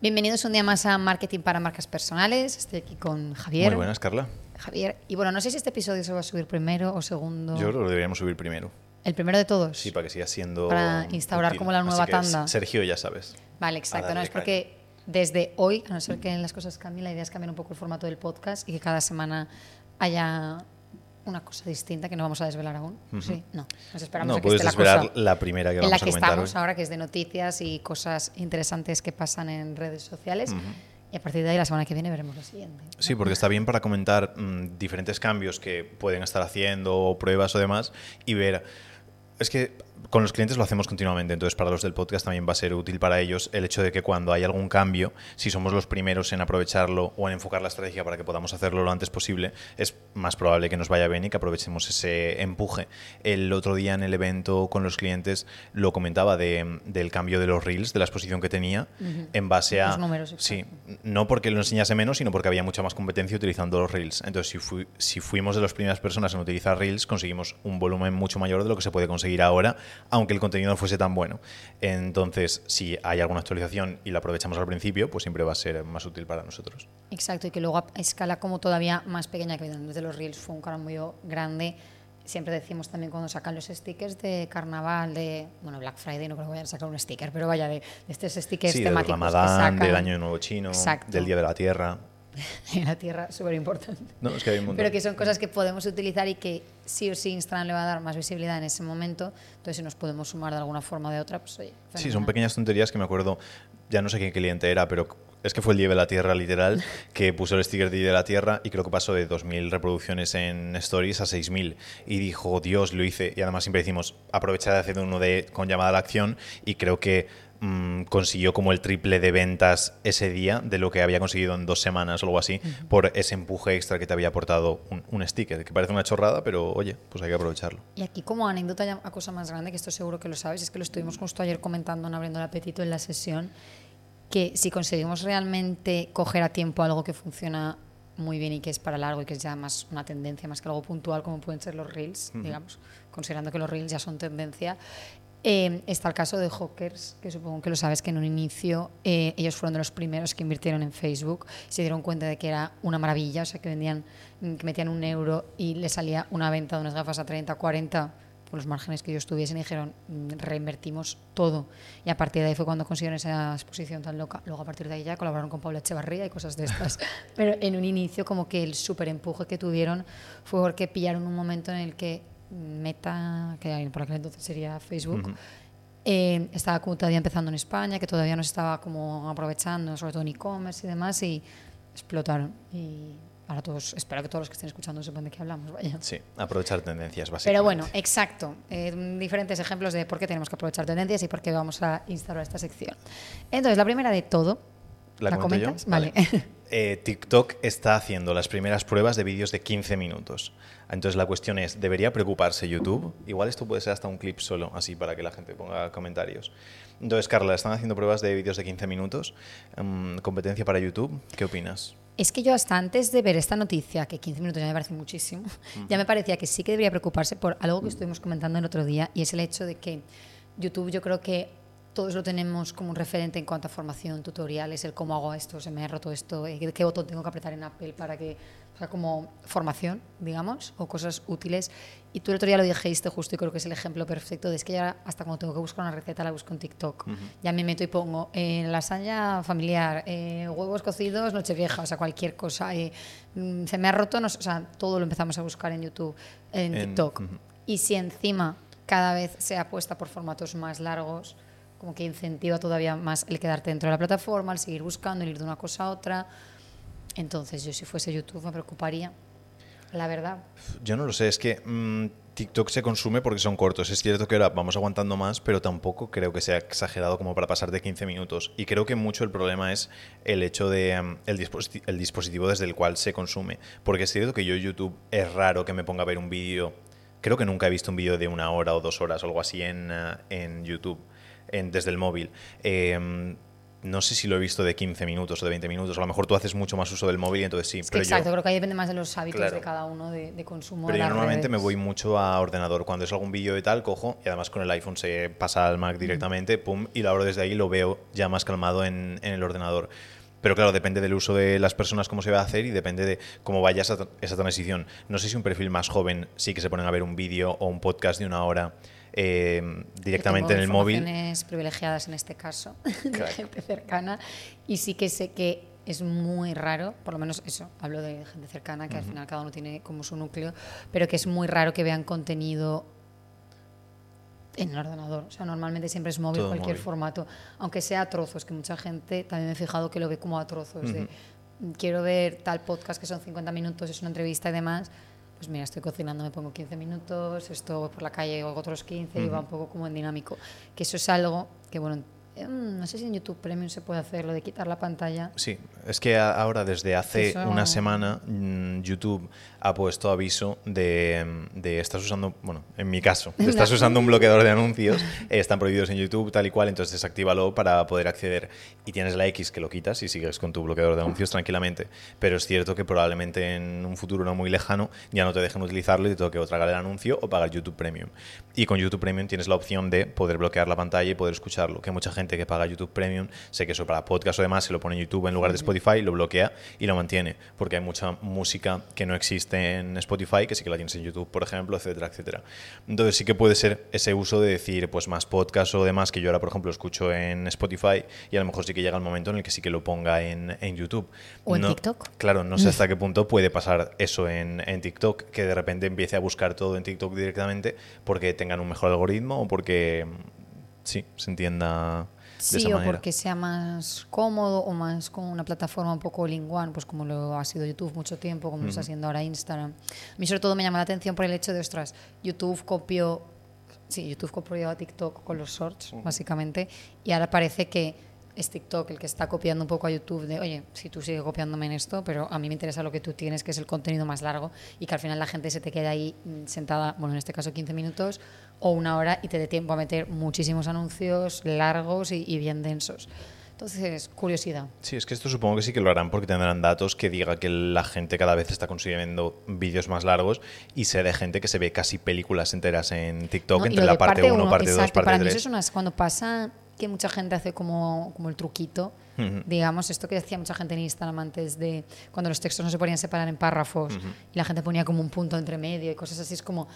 Bienvenidos un día más a Marketing para Marcas Personales. Estoy aquí con Javier. Muy buenas, Carla. Javier. Y bueno, no sé si este episodio se va a subir primero o segundo. Yo creo que lo deberíamos subir primero. ¿El primero de todos? Sí, para que siga siendo. Para instaurar útil. como la nueva Así que, tanda. Sergio, ya sabes. Vale, exacto. No, es porque desde hoy, a no ser que las cosas cambien, la idea es cambiar un poco el formato del podcast y que cada semana haya una cosa distinta que no vamos a desvelar aún. Sí, no. Nos esperamos No, a que puedes esté la cosa la primera que en vamos la a que comentar estamos hoy. ahora, que es de noticias y cosas interesantes que pasan en redes sociales. Y a partir de ahí, la semana que viene, veremos lo siguiente. Sí, porque está bien para comentar mm, diferentes cambios que pueden estar haciendo, o pruebas o demás, y ver. Es que con los clientes lo hacemos continuamente, entonces para los del podcast también va a ser útil para ellos el hecho de que cuando hay algún cambio, si somos los primeros en aprovecharlo o en enfocar la estrategia para que podamos hacerlo lo antes posible, es más probable que nos vaya bien y que aprovechemos ese empuje. El otro día en el evento con los clientes lo comentaba de- del cambio de los reels, de la exposición que tenía, en base a... Los números, sí, no porque lo enseñase menos, sino porque había mucha más competencia utilizando los Reels. Entonces, si, fui- si fuimos de las primeras personas en utilizar Reels, conseguimos un volumen mucho mayor de lo que se puede conseguir ahora, aunque el contenido no fuese tan bueno. Entonces, si hay alguna actualización y la aprovechamos al principio, pues siempre va a ser más útil para nosotros. Exacto, y que luego a escala como todavía más pequeña, que desde los Reels fue un cambio grande. Siempre decimos también cuando sacan los stickers de carnaval, de bueno, Black Friday, no creo que vayan a sacar un sticker, pero vaya, de, de estos stickers Sí, del temáticos que Ramadán, sacan del Año Nuevo Chino, Exacto. del Día de la Tierra. en la tierra, súper importante. No, es que hay un montón. Pero que son cosas que podemos utilizar y que sí o sí Instagram le va a dar más visibilidad en ese momento. Entonces, si nos podemos sumar de alguna forma o de otra, pues oye. Sí, son fenomenal. pequeñas tonterías que me acuerdo, ya no sé qué cliente era, pero es que fue el Día de la Tierra literal, que puso el sticker de Día de la Tierra y creo que pasó de 2.000 reproducciones en Stories a 6.000. Y dijo, Dios, lo hice. Y además siempre decimos, aprovechar de hacer uno de, con llamada a la acción y creo que mm, consiguió como el triple de ventas ese día de lo que había conseguido en dos semanas o algo así, por ese empuje extra que te había aportado un, un sticker, que parece una chorrada, pero oye, pues hay que aprovecharlo. Y aquí como anécdota ya a cosa más grande, que esto seguro que lo sabes, es que lo estuvimos justo ayer comentando en Abriendo el Apetito en la sesión, que si conseguimos realmente coger a tiempo algo que funciona muy bien y que es para largo y que es ya más una tendencia, más que algo puntual como pueden ser los reels, digamos, considerando que los reels ya son tendencia, eh, está el caso de Hawkers, que supongo que lo sabes, que en un inicio eh, ellos fueron de los primeros que invirtieron en Facebook, se dieron cuenta de que era una maravilla, o sea, que vendían, que metían un euro y le salía una venta de unas gafas a 30, 40 por los márgenes que ellos tuviesen y dijeron, mm, reinvertimos todo. Y a partir de ahí fue cuando consiguieron esa exposición tan loca. Luego a partir de ahí ya colaboraron con Paula Echevarría y cosas de estas. Pero en un inicio como que el súper empuje que tuvieron fue porque pillaron un momento en el que Meta, que por aquel entonces sería Facebook, eh, estaba como todavía empezando en España, que todavía no se estaba como aprovechando, sobre todo en e-commerce y demás, y explotaron. Y ahora todos, espero que todos los que estén escuchando sepan de qué hablamos, vaya. Sí, aprovechar tendencias, básicamente. Pero bueno, exacto. Eh, diferentes ejemplos de por qué tenemos que aprovechar tendencias y por qué vamos a instaurar esta sección. Entonces, la primera de todo. ¿La, comento yo? Vale. Eh, TikTok está haciendo las primeras pruebas de vídeos de 15 minutos. Entonces la cuestión es, ¿debería preocuparse YouTube? Igual esto puede ser hasta un clip solo, así para que la gente ponga comentarios. Entonces, Carla, están haciendo pruebas de vídeos de 15 minutos. Mm, competencia para YouTube. ¿Qué opinas? Es que yo hasta antes de ver esta noticia, que 15 minutos ya me parece muchísimo, ya me parecía que sí que debería preocuparse por algo que estuvimos comentando el otro día y es el hecho de que YouTube yo creo que todos lo tenemos como un referente en cuanto a formación, tutoriales, el cómo hago esto, se me ha roto esto, eh, qué botón tengo que apretar en Apple para que, o sea, como formación, digamos, o cosas útiles. Y tú el otro día lo dijiste justo y creo que es el ejemplo perfecto de es que ya hasta cuando tengo que buscar una receta la busco en TikTok. Ya me meto y pongo eh, lasaña familiar, eh, huevos cocidos, nochevieja, o sea, cualquier cosa. eh, mm, se me ha roto, no o sea, todo lo empezamos a buscar en YouTube, en, En- TikTok. ujú. Y si encima cada vez se apuesta por formatos más largos, como que incentiva todavía más el quedarte dentro de la plataforma, el seguir buscando, el ir de una cosa a otra. Entonces, yo si fuese YouTube me preocuparía, la verdad. Yo no lo sé, es que mm, TikTok se consume porque son cortos. Es cierto que ahora vamos aguantando más, pero tampoco creo que sea exagerado como para pasar de 15 minutos. Y creo que mucho el problema es el hecho de mm, el, disposi- el dispositivo desde el cual se consume. Porque es cierto que yo YouTube es raro que me ponga a ver un vídeo. Creo que nunca he visto un vídeo de una hora o dos horas o algo así en, eh, en YouTube, en- desde el móvil. Eh, no sé si lo he visto de 15 minutos o de 20 minutos. A lo mejor tú haces mucho más uso del móvil y entonces sí. Es que pero exacto, yo, creo que ahí depende más de los hábitos Claro. de cada uno de, de consumo. pero de yo normalmente me voy mucho a ordenador. Cuando es algún vídeo y tal, cojo y además con el iPhone se pasa al Mac directamente, pum, y lo abro desde ahí lo veo ya más calmado en, en el ordenador. Pero claro, depende del uso de las personas, cómo se va a hacer y depende de cómo vaya esa, esa transición. No sé si un perfil más joven sí que se ponen a ver un vídeo o un podcast de una hora eh, directamente en el móvil. privilegiadas en este caso, de gente cercana, y sí que sé que es muy raro, por lo menos eso, hablo de gente cercana, que al final cada uno tiene como su núcleo, pero que es muy raro que vean contenido en el ordenador. O sea, normalmente siempre es móvil, Todo cualquier móvil. formato, aunque sea a trozos, que mucha gente también me he fijado que lo ve como a trozos, de quiero ver tal podcast que son 50 minutos, es una entrevista y demás. Pues mira, estoy cocinando, me pongo 15 minutos, esto por la calle hago otros 15 y va un poco como en dinámico. Que eso es algo que, bueno, no sé si en YouTube Premium se puede hacer lo de quitar la pantalla. Sí, es que ahora desde hace Eso- una semana mm, YouTube ha puesto aviso de, mm, de estás usando, bueno, en mi caso, estás usando un bloqueador de anuncios, eh, están prohibidos en YouTube tal y cual, entonces desactívalo para poder acceder y tienes la X que lo quitas y sigues con tu bloqueador de anuncios tranquilamente. Pero es cierto que probablemente en un futuro no muy lejano ya no te dejen utilizarlo y te toque o tragar el anuncio o pagar YouTube Premium. Y con YouTube Premium tienes la opción de poder bloquear la pantalla y poder escucharlo, que mucha gente que paga YouTube Premium, sé que eso para podcast o demás, se lo pone en YouTube en lugar de Spotify, lo bloquea y lo mantiene, porque hay mucha música que no existe en Spotify, que sí que la tienes en YouTube, por ejemplo, etcétera, etcétera. Entonces sí que puede ser ese uso de decir, pues más podcast o demás, que yo ahora, por ejemplo, escucho en Spotify y a lo mejor sí que llega el momento en el que sí que lo ponga en, en YouTube. O en No- TikTok. Claro, no sé hasta qué punto puede pasar eso en, en TikTok, que de repente empiece a buscar todo en TikTok directamente porque tengan un mejor algoritmo o porque mm, sí, se entienda Sí, esa o manera. porque sea más cómodo o más con una plataforma un poco all-in-one, pues como lo ha sido YouTube mucho tiempo, como lo está haciendo ahora Instagram. A mí sobre todo me llama la atención por el hecho de, ostras, YouTube copió, sí, YouTube copió a TikTok con los shorts, básicamente, y ahora parece que es TikTok el que está copiando un poco a YouTube de, oye, si tú sigues copiándome en esto, pero a mí me interesa lo que tú tienes, que es el contenido más largo, y que al final la gente se te quede ahí mm, sentada, bueno, en este caso 15 minutos o una hora, y te dé tiempo a meter muchísimos anuncios largos y, y bien densos. Entonces, curiosidad. Sí, es que esto supongo que sí que lo harán porque tendrán datos que diga que la gente cada vez está consumiendo vídeos más largos y sé de gente que se ve casi películas enteras en TikTok ¿no? Entre la parte 1, uno, parte 2, exacto, parte Para mí 3. eso es una, cuando pasa que mucha gente hace como, como el truquito, digamos, esto que decía mucha gente en Instagram antes de cuando los textos no se podían separar en párrafos y la gente ponía como un punto entre medio y cosas así, es como...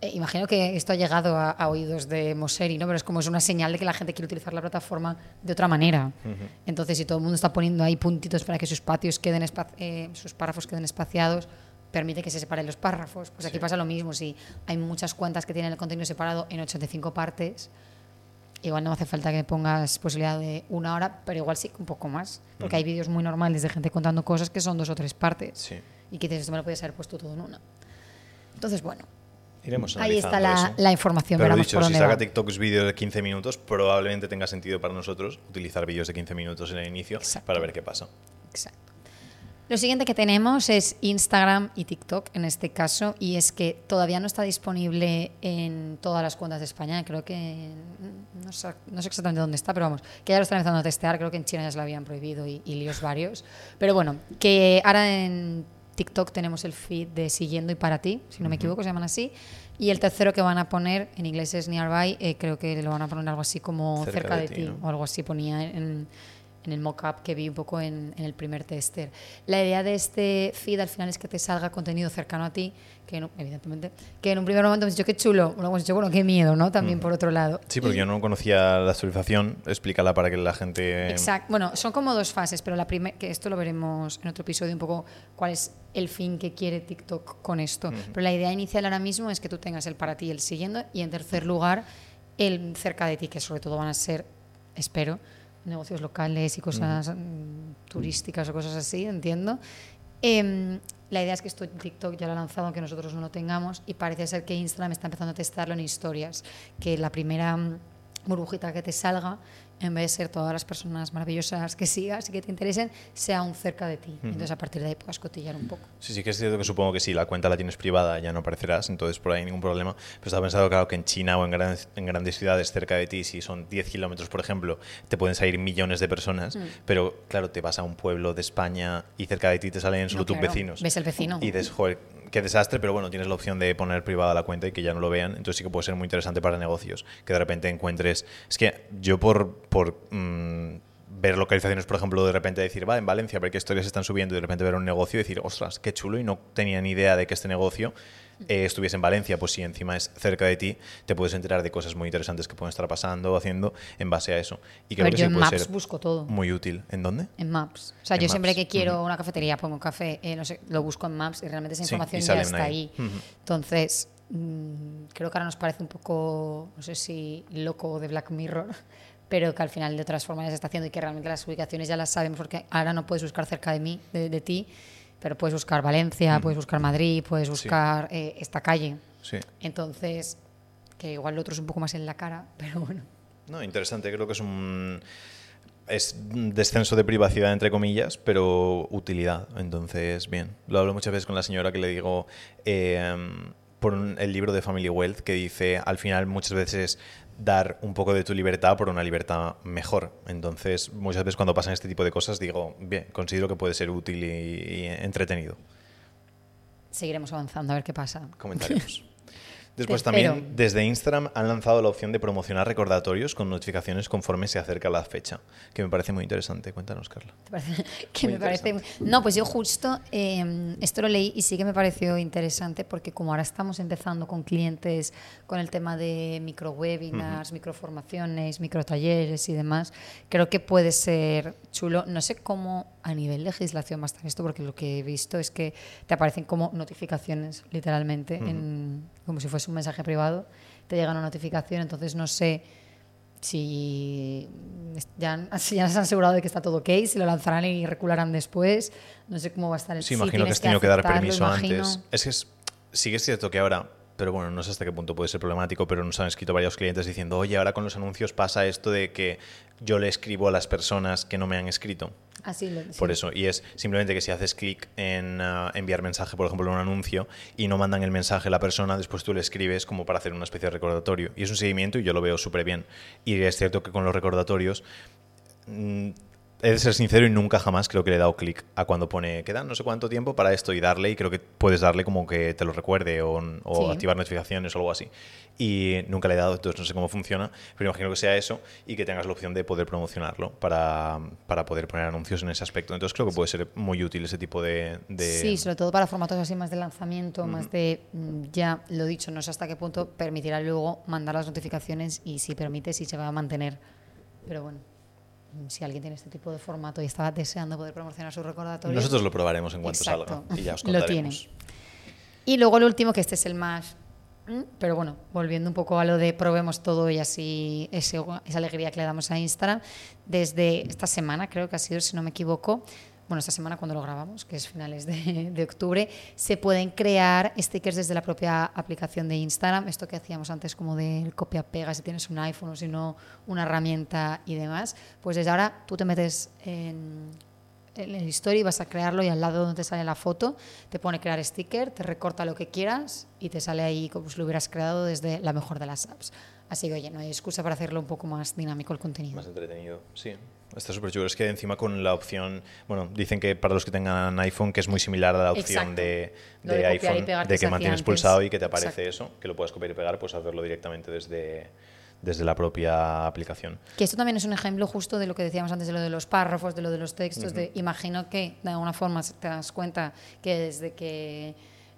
eh, imagino que esto ha llegado a, a oídos de Moseri, ¿no? Pero es como es una señal de que la gente quiere utilizar la plataforma de otra manera. Entonces, si todo el mundo está poniendo ahí puntitos para que sus patios queden espa- eh, sus párrafos queden espaciados, permite que se separen los párrafos. Pues aquí pasa lo mismo. Si hay muchas cuentas que tienen el contenido separado en 85 partes, igual no hace falta que pongas posibilidad de una hora, pero igual sí un poco más. Porque hay vídeos muy normales de gente contando cosas que son dos o tres partes. Sí. Y que dices, esto me lo podías haber puesto todo en una. Entonces, bueno, Iremos ahí está la, eso. la información. Pero dicho, por si saca va. TikToks vídeos de 15 minutos, probablemente tenga sentido para nosotros utilizar vídeos de 15 minutos en el inicio Exacto. para ver qué pasa. Exacto. Lo siguiente que tenemos es Instagram y TikTok en este caso, y es que todavía no está disponible en todas las cuentas de España. Creo que no sé, no sé exactamente dónde está, pero vamos, que ya lo están empezando a testear. Creo que en China ya se lo habían prohibido y, y líos varios. Pero bueno, que ahora en TikTok tenemos el feed de Siguiendo y para ti, si no me equivoco, se llaman así. Y el tercero que van a poner, en inglés es Nearby, eh, creo que lo van a poner algo así como Cerca cerca, de de, ti, ti, ¿no? o algo así ponía en, en el mock-up que vi un poco en, en el primer tester. La idea de este feed al final es que te salga contenido cercano a ti, que no- evidentemente, que en un primer momento hemos dicho qué chulo, luego hemos dicho, bueno, qué miedo, ¿no? También por otro lado. Sí, porque yo no conocía la actualización. Explícala para que la gente... Exacto. Bueno, son como dos fases, pero la primera, que esto lo veremos en otro episodio, un poco cuál es el fin que quiere TikTok con esto. Pero la idea inicial ahora mismo es que tú tengas el para ti y el siguiendo, y en tercer lugar, el cerca de ti, que sobre todo van a ser, espero, negocios locales y cosas mm, turísticas o cosas así, entiendo. Em, la idea es que esto TikTok ya lo ha lanzado, aunque nosotros no lo tengamos, y parece ser que Instagram está empezando a testarlo en historias, que la primera mm, burbujita que te salga en vez de ser todas las personas maravillosas que sigas y que te interesen, sea un cerca de ti. Entonces, a partir de ahí puedas cotillar un poco. Sí, sí que es cierto que supongo que si la cuenta la tienes privada ya no aparecerás, entonces por ahí ningún problema. Pero estaba pensado, claro, que en China o en grandes, en grandes ciudades cerca de ti, si son 10 kilómetros, por ejemplo, te pueden salir millones de personas, Mm. pero claro, te vas a un pueblo de España y cerca de ti te salen solo No, tus claro. vecinos. Ves el vecino. Y dices, joder, qué desastre, pero bueno, tienes la opción de poner privada la cuenta y que ya no lo vean, entonces sí que puede ser muy interesante para negocios, que de repente encuentres... Es que yo por... por mm, ver localizaciones, por ejemplo, de repente decir, va, en Valencia, ver qué historias están subiendo y de repente ver un negocio y decir, ostras, qué chulo y no tenía ni idea de que este negocio eh, estuviese en Valencia, pues si encima es cerca de ti, te puedes enterar de cosas muy interesantes que pueden estar pasando o haciendo en base a eso. Y creo que yo sí en puede Maps ser busco todo. muy útil. ¿En dónde? En Maps. O sea, En yo siempre Maps. que quiero una cafetería pongo café, eh, no sé, lo busco en Maps y realmente esa Sí, información ya salen está ahí. ahí. Ujú. Entonces, mm, creo que ahora nos parece un poco, no sé si loco de Black Mirror, pero que al final de otras formas ya se está haciendo y que realmente las ubicaciones ya las sabemos porque ahora no puedes buscar cerca de mí, de, de ti, pero puedes buscar Valencia, puedes buscar Madrid, puedes buscar eh, esta calle. Sí. Entonces, que igual lo otro es un poco más en la cara, pero bueno. No, interesante. Creo que es un es descenso de privacidad entre comillas, pero utilidad. Entonces, bien. Lo hablo muchas veces con la señora que le digo eh, por un- el libro de Family Wealth que dice al final muchas veces dar un poco de tu libertad por una libertad mejor. Entonces, muchas veces cuando pasan este tipo de cosas digo, bien, considero que puede ser útil y, y entretenido. Seguiremos avanzando a ver qué pasa. Comentaremos. Después también desde Instagram han lanzado la opción de promocionar recordatorios con notificaciones conforme se acerca la fecha, que me parece muy interesante. Cuéntanos, Carla. Que Muy me parece no pues yo justo eh, esto lo leí y sí que me pareció interesante porque como ahora estamos empezando con clientes con el tema de microwebinars microformaciones microtalleres y demás creo que puede ser chulo. No sé cómo a nivel legislación estar esto porque lo que he visto es que te aparecen como notificaciones literalmente en- como si fuese un mensaje privado te llega una notificación entonces no sé si ya, si ya se han asegurado de que está todo ok, si lo lanzarán y recularán después. No sé cómo va a estar el Sí, si imagino que has tenido que, dar permiso imagino. antes. Es que es- sí que es cierto que ahora, pero bueno, no sé hasta qué punto puede ser problemático, pero nos han escrito varios clientes diciendo, oye, ahora con los anuncios pasa esto de que yo le escribo a las personas que no me han escrito. Así lo- sí. Por eso, y es simplemente que si haces clic en ah, enviar mensaje, por ejemplo, en un anuncio, y no mandan el mensaje a la persona, después tú le escribes como para hacer una especie de recordatorio. Y es un seguimiento y yo lo veo súper bien. Y es cierto que con los recordatorios, mm, he de ser sincero y nunca jamás creo que le he dado clic a cuando pone, queda no sé cuánto tiempo para esto y darle, y creo que puedes darle como que te lo recuerde o, o Sí. activar notificaciones o algo así. Y nunca le he dado, entonces no sé cómo funciona, pero imagino que sea eso y que tengas la opción de poder promocionarlo para, para poder poner anuncios en ese aspecto. Entonces creo que puede ser muy útil ese tipo de... de- Sí, sobre todo para formatos así más de lanzamiento, más de, mm, ya lo dicho, no sé hasta qué punto permitirá luego mandar las notificaciones y si permite, si se va a mantener. Pero bueno, si alguien tiene este tipo de formato y está deseando poder promocionar su recordatorio. Nosotros lo probaremos en cuanto Exacto. salga y ya os Lo tiene. contaremos. Y luego el último, que este es el más... mm, Pero bueno, volviendo un poco a lo de probemos todo y así ese- esa alegría que le damos a Instagram, desde esta semana, creo que ha sido, si no me equivoco, bueno, esta semana cuando lo grabamos, que es finales de, octubre, se pueden crear stickers desde la propia aplicación de Instagram. Esto que hacíamos antes como del copia-pega, si tienes un iPhone o si no, una herramienta y demás. Pues desde ahora tú te metes en, en el story, vas a crearlo y al lado donde te sale la foto te pone crear sticker, te recorta lo que quieras y te sale ahí como si lo hubieras creado desde la mejor de las apps. Así que oye, no hay excusa para hacerlo un poco más dinámico el contenido. Más entretenido, sí. Está súper chulo. Es que encima con la opción, bueno, dicen que para los que tengan iPhone, que es muy similar a la opción Exacto. de, de de iPhone, de que mantienes antes. pulsado y que te aparece Exacto. eso, que lo puedes copiar y pegar, pues hacerlo directamente desde, desde la propia aplicación. Que esto también es un ejemplo justo de lo que decíamos antes de lo de los párrafos, de lo de los textos. de, imagino que de alguna forma te das cuenta que desde que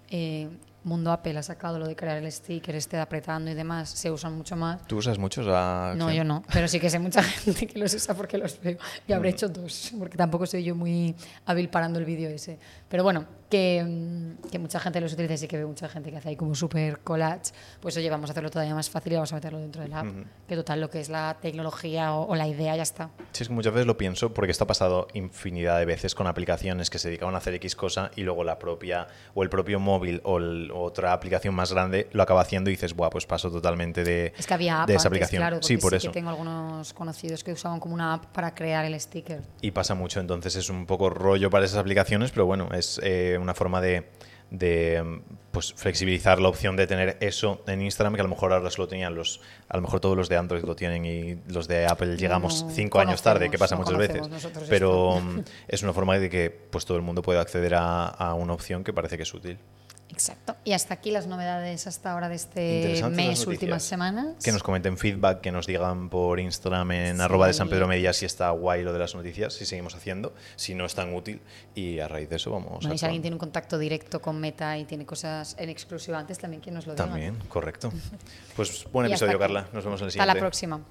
eh, Mundo Apple ha sacado lo de crear el sticker, este de apretando y demás, se usan mucho más. ¿Tú usas muchos a No, yo no, pero sí que sé mucha gente que los usa porque los veo. Y habré hecho dos, porque tampoco soy yo muy hábil parando el vídeo ese. Pero bueno, que, mm, que mucha gente los utiliza y sí que veo mucha gente que hace ahí como súper collage, pues oye, vamos a hacerlo todavía más fácil y vamos a meterlo dentro del app. Que total, lo que es la tecnología o, o la idea ya está. Sí, es que muchas veces lo pienso porque esto ha pasado infinidad de veces con aplicaciones que se dedicaban a hacer X cosa y luego la propia o el propio móvil o, el- otra aplicación más grande lo acaba haciendo y dices, buah, pues paso totalmente de, Es que había app de esa antes, aplicación. claro, sí, por sí eso. que tengo algunos conocidos que usaban como una app para crear el sticker. Y pasa mucho, entonces es un poco rollo para esas aplicaciones, pero bueno, es eh, una forma de, de, pues, flexibilizar la opción de tener eso en Instagram, que a lo mejor ahora solo tenían los, a lo mejor todos los de Android lo tienen y los de Apple llegamos No cinco años tarde, que pasa no muchas veces. Pero esto. mm, es una forma de que pues todo el mundo pueda acceder a, a una opción que parece que es útil. Exacto. Y hasta aquí las novedades hasta ahora de este mes, últimas semanas. Que nos comenten feedback, que nos digan por Instagram en Sí. arroba de San Pedro Media si está guay lo de las noticias, si seguimos haciendo, si no es tan útil. Y a raíz de eso vamos Bueno, y si a alguien tiene un contacto directo con Meta y tiene cosas en exclusiva antes, también que nos lo diga. También, correcto. Pues buen hasta episodio. Carla. Nos vemos en el Hasta siguiente. la próxima.